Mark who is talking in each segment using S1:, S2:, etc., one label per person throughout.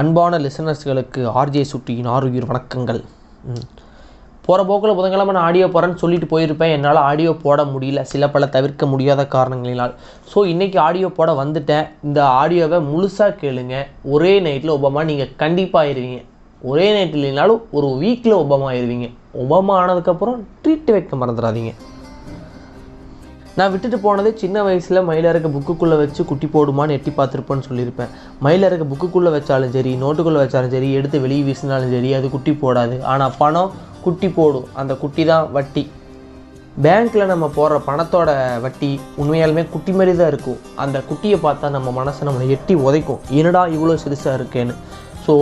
S1: அன்பான லிசனர்ஸ்களுக்கு ஆர்ஜே சுட்டியின் ஆறுயிர் வணக்கங்கள். போகிற போக்கில் புதன்கிழமை நான் ஆடியோ போகிறேன்னு சொல்லிட்டு போயிருப்பேன். என்னால் ஆடியோ போட முடியல. சில பல தவிர்க்க முடியாத காரணங்களினால். ஸோ இன்றைக்கி ஆடியோ போட வந்துட்டேன். இந்த ஆடியோவை முழுசாக கேளுங்க. ஒரே நைட்டில் ஒபாமா நீங்கள் கண்டிப்பாக ஆயிருவீங்க. ஒரே நைட் இல்லைனாலும் ஒரு வீக்கில் ஒபாமா ஆயிடுவீங்க ஒபாமா ஆனதுக்கப்புறம் ட்ரீட் வைக்க மறந்துடாதீங்க. நான் விட்டுட்டு போனது சின்ன வயசில் மயிலறக்க புக்குக்குள்ளே வச்சு குட்டி போடுமான்னு எட்டி பார்த்துருப்பேன்னு சொல்லியிருப்பேன். மயிலறக்க புக்குக்குள்ளே வச்சாலும் சரி நோட்டுக்குள்ளே வச்சாலும் சரி எடுத்து வெளியே வீசினாலும் சரி அது குட்டி போடாது. ஆனால் பணம் குட்டி போடும். அந்த குட்டி தான் வட்டி. பேங்க்கில் நம்ம போடுற பணத்தோட வட்டி உண்மையாலுமே குட்டி மாதிரி தான் இருக்கும். அந்த குட்டியை பார்த்தா நம்ம மனசை நம்மளை எட்டி உதைக்கும். என்னடா இவ்வளோ சிறுசாக இருக்கேன்னு. ஸோ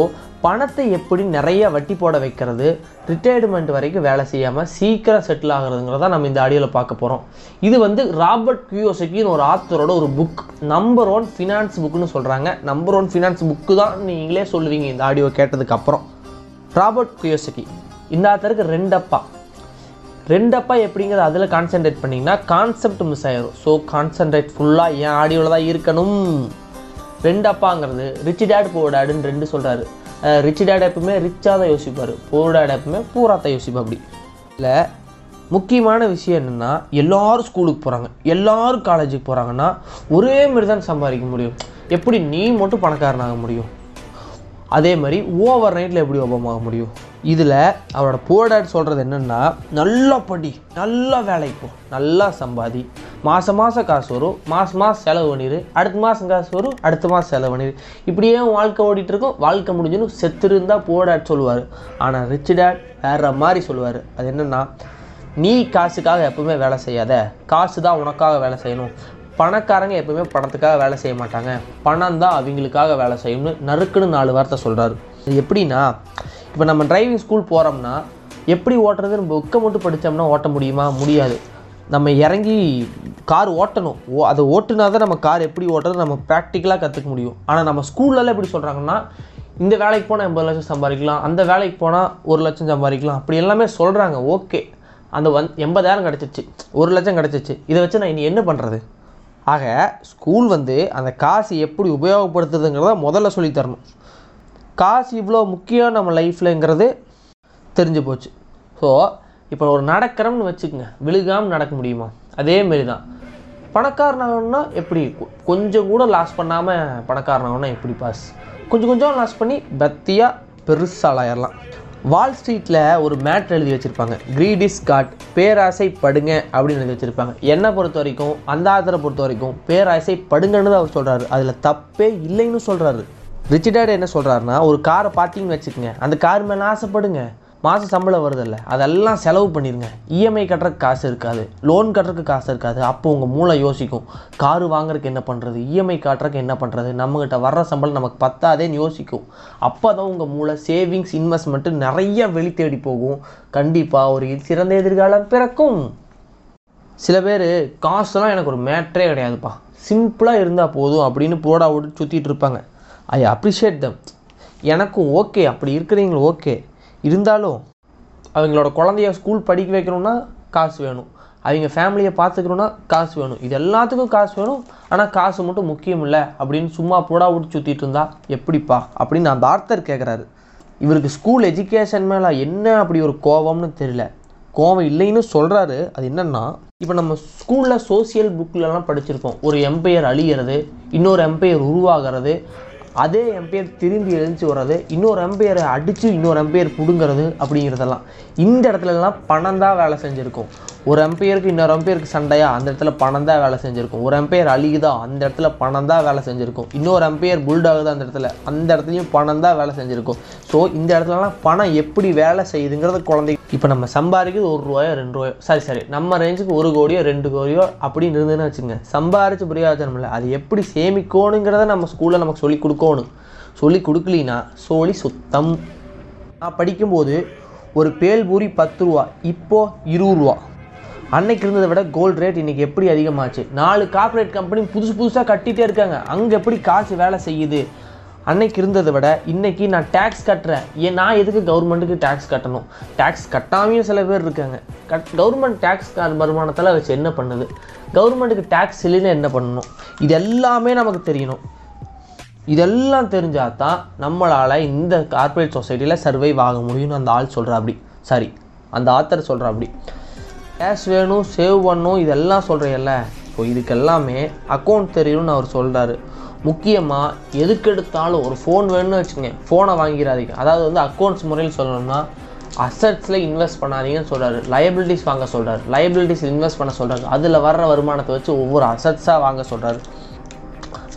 S1: பணத்தை எப்படி நிறைய வட்டி போட வைக்கிறது ரிட்டையர்மெண்ட் வரைக்கும் வேலை செய்யாமல் சீக்கிரம் செட்டில் ஆகுறதுங்கிறத நம்ம இந்த ஆடியோவில் பார்க்க போகிறோம் இது வந்து ராபர்ட் கியூசக்கின்னு ஒரு ஆத்தரோட ஒரு புக் நம்பர் ஒன் ஃபினான்ஸ் புக்குன்னு சொல்கிறாங்க நம்பர் ஒன் ஃபினான்ஸ் புக்கு தான் நீங்களே சொல்லுவீங்க இந்த ஆடியோ கேட்டதுக்கப்புறம் ராபர்ட் கியூசக்கி இந்த ஆத்தருக்கு ரெண்டப்பா. ரெண்டப்பா எப்படிங்கிறத அதில் கான்சென்ட்ரேட் பண்ணிங்கன்னா கான்செப்ட் மிஸ் ஆயிரும். ஸோ கான்சென்ட்ரேட் ஃபுல்லாக என் ஆடியோவில் தான் இருக்கணும். ரெண்டு அப்பாங்கிறது ரிச் டேட் போ டேடுன்னு ரெண்டு சொல்கிறாரு ரிச் டேட் எப்பவுமே ரிச்சாக தான் யோசிப்பார். பூர் டேட் எப்பவுமே தான் யோசிப்பா அப்படி. இல்லை முக்கியமான விஷயம் என்னென்னா எல்லோரும் ஸ்கூலுக்கு போகிறாங்க எல்லோரும் காலேஜுக்கு போகிறாங்கன்னா ஒரே மாதிரி தான் சம்பாதிக்க முடியும். எப்படி நீ மட்டும் பணக்காரனாக முடியும்? அதே மாதிரி ஓவர் நைட்டில் எப்படி ஒபமாக முடியும்? இதில் அவரோட டேட் சொல்கிறது என்னென்னா நல்லா படி நல்லா வேலைக்கு போ நல்லா சம்பாதி. மாதம் மாதம் காசு வரும். மாதம் மாதம் செலவு பண்ணிடு அடுத்த மாதம் காசு வரும். அடுத்த மாதம் செலவு பண்ணிடு இப்படியே வாழ்க்கை ஓடிட்டு இருக்கும். வாழ்க்கை முடிஞ்சுன்னு செத்து இருந்தால் போடாட் சொல்லுவார். ஆனால் ரிச் டேட் வேற மாதிரி சொல்லுவார். அது என்னென்னா நீ காசுக்காக எப்பவுமே வேலை செய்யாத. காசு தான் உனக்காக வேலை செய்யணும். பணக்காரங்க எப்பவுமே பணத்துக்காக வேலை செய்ய மாட்டாங்க. பணம் தான் அவங்களுக்காக வேலை செய்யணும்னு நறுக்குன்னு நாலு வார்த்தை சொல்கிறாரு இது எப்படின்னா இப்போ நம்ம டிரைவிங் ஸ்கூல் போகிறோம்னா எப்படி ஓட்டுறதுன்னு புக்கை மட்டும் படித்தோம்னா ஓட்ட முடியுமா? முடியாது. நம்ம இறங்கி கார் ஓட்டணும். ஓ அதை ஓட்டுனா தான் நம்ம கார் எப்படி ஓட்டுறது நம்ம ப்ராக்டிக்கலாக கற்றுக்க முடியும். ஆனால் நம்ம ஸ்கூல்லலாம் எப்படி சொல்கிறாங்கன்னா இந்த வேலைக்கு போனால் எண்பது லட்சம் சம்பாதிக்கலாம் அந்த வேலைக்கு போனால் ஒரு லட்சம் சம்பாதிக்கலாம். அப்படி எல்லாமே சொல்கிறாங்க ஓகே. அந்த வந் எண்பதாயிரம் கிடச்சிச்சு ஒரு லட்சம் கிடச்சிச்சு இதை வச்சு நான் இனி என்ன பண்ணுறது ஆக ஸ்கூல் வந்து அந்த காசு எப்படி உபயோகப்படுத்துறதுங்கிறத முதல்ல சொல்லித் தரணும். காசு இவ்வளோ முக்கியம் நம்ம லைஃப்லங்கிறது தெரிஞ்சு போச்சு. ஸோ இப்போ ஒரு நடக்கிறோம்னு வச்சுக்கோங்க விழுகாமல் நடக்க முடியுமா? அதே மாரி தான். பணக்காரனாகணும்னா எப்படி? கொஞ்சம் கூட லாஸ் பண்ணாமல் பணக்காரனாகணும்னா எப்படி பாஸ் கொஞ்சம் கொஞ்சம் லாஸ் பண்ணி பத்தியாக பெருசாலாயிரலாம் வால் ஸ்ட்ரீட்டில் ஒரு மேட் எழுதி வச்சுருப்பாங்க. கிரீடிஸ் காட் பேராசை படுங்க அப்படின்னு எழுதி வச்சுருப்பாங்க. என்னை பொறுத்த வரைக்கும் அந்த ஆத்தரை பொறுத்த வரைக்கும் பேராசை படுங்கன்னு தான் அவர் சொல்கிறாரு அதில் தப்பே இல்லைன்னு சொல்கிறாரு ரிச் என்ன சொல்கிறாருன்னா ஒரு காரை பார்த்தீங்கன்னு வச்சுக்கோங்க. அந்த கார் மேலே ஆசைப்படுங்க. மாதம் சம்பளம் வருதில்ல அதெல்லாம் செலவு பண்ணிடுங்க இஎம்ஐ கட்டுறக்கு காசு இருக்காது. லோன் கட்டுறதுக்கு காசு இருக்காது. அப்போ உங்கள் மூளை யோசிக்கும். காரு வாங்குறதுக்கு என்ன பண்ணுறது இஎம்ஐ காட்டுறதுக்கு என்ன பண்ணுறது நம்மகிட்ட வர்ற சம்பளம் நமக்கு பத்தாதேன்னு யோசிக்கும். அப்போ தான் உங்கள் மூளை சேவிங்ஸ் இன்வெஸ்ட்மெண்ட்டு நிறைய வெளி தேடி போகும். கண்டிப்பாக ஒரு சிறந்த எதிர்காலம் பிறக்கும். சில பேர் காசுலாம் எனக்கு ஒரு மேட்ரே கிடையாதுப்பா. சிம்பிளாக இருந்தால் போதும் அப்படின்னு போடா விட்டு சுற்றிட்டு இருப்பாங்க. ஐ அப்ரிஷியேட் தம் எனக்கும் ஓகே அப்படி இருக்கிறீங்களும் ஓகே இருந்தாலும் அவங்களோட குழந்தைய ஸ்கூல் படிக்க வைக்கணும்னா காசு வேணும். அவங்க ஃபேமிலியை பார்த்துக்கணுன்னா காசு வேணும். இது எல்லாத்துக்கும் காசு வேணும். ஆனால் காசு மட்டும் முக்கியம் இல்லை அப்படின்னு சும்மா போடா விட்டு சுற்றிட்டு இருந்தா எப்படிப்பா அப்படின்னு அந்த ஆர்த்தர் கேட்குறாரு இவருக்கு ஸ்கூல் எஜுகேஷன் மேலே என்ன அப்படி ஒரு கோவம்னு தெரியல. கோவம் இல்லைன்னு சொல்கிறாரு அது என்னன்னா இப்போ நம்ம ஸ்கூலில் சோசியல் புக்லலாம் படிச்சிருப்போம். ஒரு எம்பையர் அழிகிறது இன்னொரு எம்பையர் உருவாகிறது அதே எம்பையர் திரும்பி எழுந்துச்சு வர்றது இன்னொரு எம்பையரை அடித்து இன்னொரு எம்பையர் பிடுங்கிறது அப்படிங்கிறதெல்லாம். இந்த இடத்துலலாம் பணம் தான் வேலை செஞ்சுருக்கும். ஒரு எம்பையருக்கு இன்னொரு எம்பையருக்கு சண்டையா? அந்த இடத்துல பணம் தான் வேலை செஞ்சுருக்கும். ஒரு எம்பையர் அழியுதா? அந்த இடத்துல பணம் தான் வேலை செஞ்சுருக்கும். இன்னொரு எம்பையர் புல்டாகுது? அந்த இடத்துல. அந்த இடத்துலையும் பணம் தான் வேலை செஞ்சுருக்கும். ஸோ இந்த இடத்துலலாம் பணம் எப்படி வேலை செய்யுதுங்கிறது குழந்தை இப்போ நம்ம சம்பாதிக்கிறது ஒரு ரூபாயோ ரெண்டு ரூபாயோ சரி சரி. நம்ம ரேஞ்சுக்கு ஒரு கோடியோ ரெண்டு கோடியோ அப்படின்னு இருந்ததுன்னு வச்சுங்க சம்பாரிச்சு பிரயோஜனம் இல்லை. அது எப்படி சேமிக்கணுங்கிறத நம்ம ஸ்கூலில் நமக்கு சொல்லி கொடுக்கணும். சொல்லி கொடுக்கலினா சோழி சுத்தம். நான் படிக்கும்போது ஒரு பேல்பூரி பத்து ரூபா இப்போது இருபது ரூபா. அன்னைக்கு இருந்ததை விட கோல்டு ரேட் இன்றைக்கி எப்படி அதிகமாச்சு? நாலு கார்ப்பரேட் கம்பெனி புதுசு புதுசாக கட்டிகிட்டே இருக்காங்க. அங்கே எப்படி காசு வேலை செய்யுது? அன்னைக்கு இருந்ததை விட இன்றைக்கி நான் டேக்ஸ் கட்டுறேன். ஏன் நான் எதுக்கு கவர்மெண்ட்டுக்கு டேக்ஸ் கட்டணும்? டேக்ஸ் கட்டாமையும் சில பேர் இருக்காங்க. கட் கவர்மெண்ட் டேக்ஸ் வருமானத்தில் வச்சு என்ன பண்ணுது? கவர்மெண்ட்டுக்கு டேக்ஸ் இல்லைன்னு என்ன பண்ணணும்? இது எல்லாமே நமக்கு தெரியணும். இதெல்லாம் தெரிஞ்சால் தான் நம்மளால் இந்த கார்ப்பரேட் சொசைட்டியில் சர்வைவ் ஆக முடியும்னு அந்த ஆள் சொல்கிறா அப்படி. சாரி அந்த ஆத்தர் சொல்கிறா அப்படி. கேஷ் வேணும் சேவ் பண்ணும் இதெல்லாம் சொல்கிறீல்ல ஸோ இதுக்கெல்லாமே அக்கௌண்ட் தெரியணும்னு அவர் சொல்கிறாரு முக்கியமாக எதுக்கெடுத்தாலும் ஒரு ஃபோன் வேணும்னு வச்சுக்கோங்க. ஃபோனை வாங்கிடாதீங்க அதாவது வந்து அக்கௌண்ட்ஸ் முறையில் சொல்லணும்னா அசட்ஸில் இன்வெஸ்ட் பண்ணாதீங்கன்னு சொல்கிறாரு லயபிலிட்டிஸ் வாங்க சொல்கிறார் லயபிலிட்டிஸ் இன்வெஸ்ட் பண்ண சொல்கிறாரு அதில் வர்ற வருமானத்தை வச்சு ஒவ்வொரு அசட்ஸாக வாங்க சொல்கிறாரு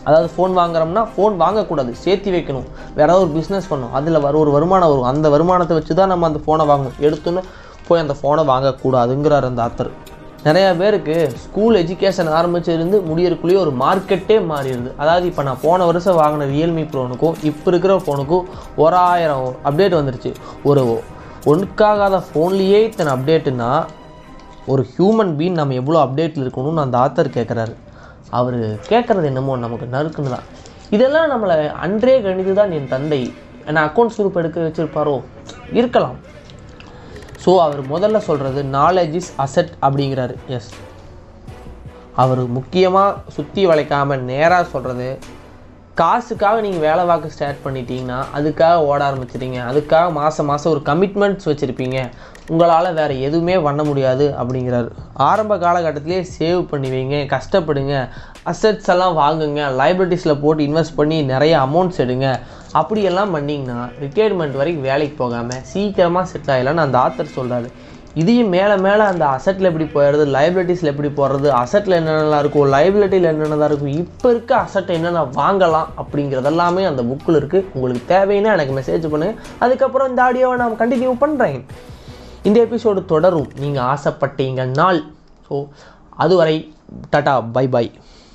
S1: அதாவது ஃபோன் வாங்குறோம்னா ஃபோன் வாங்கக்கூடாது. சேர்த்து வைக்கணும். வேற ஏதாவது ஒரு பிஸ்னஸ் பண்ணணும் அதில் வர ஒரு வருமானம் வரும். அந்த வருமானத்தை வச்சு தான் நம்ம அந்த ஃபோனை வாங்கணும். எடுத்துன்னு போய் அந்த ஃபோனை வாங்கக்கூடாதுங்கிறார் அந்த ஆத்தர். நிறையா பேருக்கு ஸ்கூல் எஜுகேஷன் ஆரம்பிச்சிருந்து முடியறக்குள்ளேயே ஒரு மார்க்கெட்டே மாறிடுது. அதாவது இப்போ நான் போன வருஷம் வாங்கின ரியல்மி ப்ரோனுக்கும் இப்போ இருக்கிற ஃபோனுக்கும் ஓராயிரம் அப்டேட் வந்துருச்சு. ஒரு ஒன்றுக்காகாத ஃபோன்லேயே இத்தனை அப்டேட்டுன்னா ஒரு ஹியூமன் பீன் நம்ம எவ்வளோ அப்டேட்டில் இருக்கணும்னு அந்த ஆத்தர் கேட்குறாரு அவர் கேட்குறது என்னமோ நமக்கு நறுக்குன்னு தான். இதெல்லாம் நம்மளை அன்றே கணித்து தான் என் தந்தை. என்ன அக்கௌண்ட்ஸ் குரூப் எடுக்க வச்சுருப்பாரோ? இருக்கலாம். ஸோ அவர் முதல்ல சொல்கிறது நாலேஜ் இஸ் அசெட் அப்படிங்கிறாரு. எஸ் அவர் முக்கியமாக சுற்றி வளைக்காமல் நேராக சொல்கிறது காசுக்காக நீங்கள் வேலை பார்க்க ஸ்டார்ட் பண்ணிட்டீங்கன்னா அதுக்காக ஓட ஆரம்பிச்சிட்டீங்க. அதுக்காக மாதம் மாதம் ஒரு கமிட்மெண்ட்ஸ் வச்சுருப்பீங்க. உங்களால் வேறு எதுவுமே பண்ண முடியாது அப்படிங்கிறாரு. ஆரம்ப காலகட்டத்திலே சேவ் பண்ணி வைங்க கஷ்டப்படுங்க. அசட்ஸ் எல்லாம் வாங்குங்க லைபிலிட்டிஸில் போட்டு இன்வெஸ்ட் பண்ணி நிறைய அமௌண்ட்ஸ் எடுங்க. அப்படியெல்லாம் பண்ணிங்கன்னா ரிட்டையர்மெண்ட் வரைக்கும் வேலைக்கு போகாமல் சீக்கிரமாக செட்டில் ஆகலான்னு அந்த ஆத்தர் சொல்கிறாரு இதையும் மேலே மேலே அந்த அசட்டில் எப்படி போயிடுறது லைபிலிட்டிஸில் எப்படி போடுறது அசட்டில் என்னென்னலாம் இருக்கும் லைபிலிட்டியில் என்னென்னதான் இருக்கும் இப்போ இருக்க அசட்டை என்னென்ன வாங்கலாம் அப்படிங்கிறதெல்லாமே அந்த புக்கில் இருக்குது உங்களுக்கு தேவைன்னா எனக்கு மெசேஜ் பண்ணுங்கள் அதுக்கப்புறம் இந்த ஆடியோவை நான் கண்டினியூ பண்ணுறேன் இந்த எபிசோடு தொடரும். நீங்கள் ஆசைப்பட்டீங்க. நாள். ஸோ அதுவரை டாட்டா பை பை